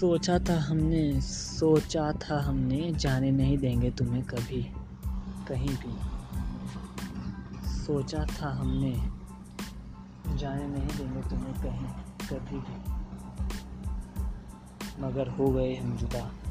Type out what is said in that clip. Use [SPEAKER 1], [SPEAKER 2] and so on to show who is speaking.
[SPEAKER 1] सोचा था हमने, सोचा था हमने, जाने नहीं देंगे तुम्हें कभी, कहीं भी। सोचा था हमने, जाने नहीं देंगे तुम्हें कहीं, कभी भी। मगर हो गए हम जुदा।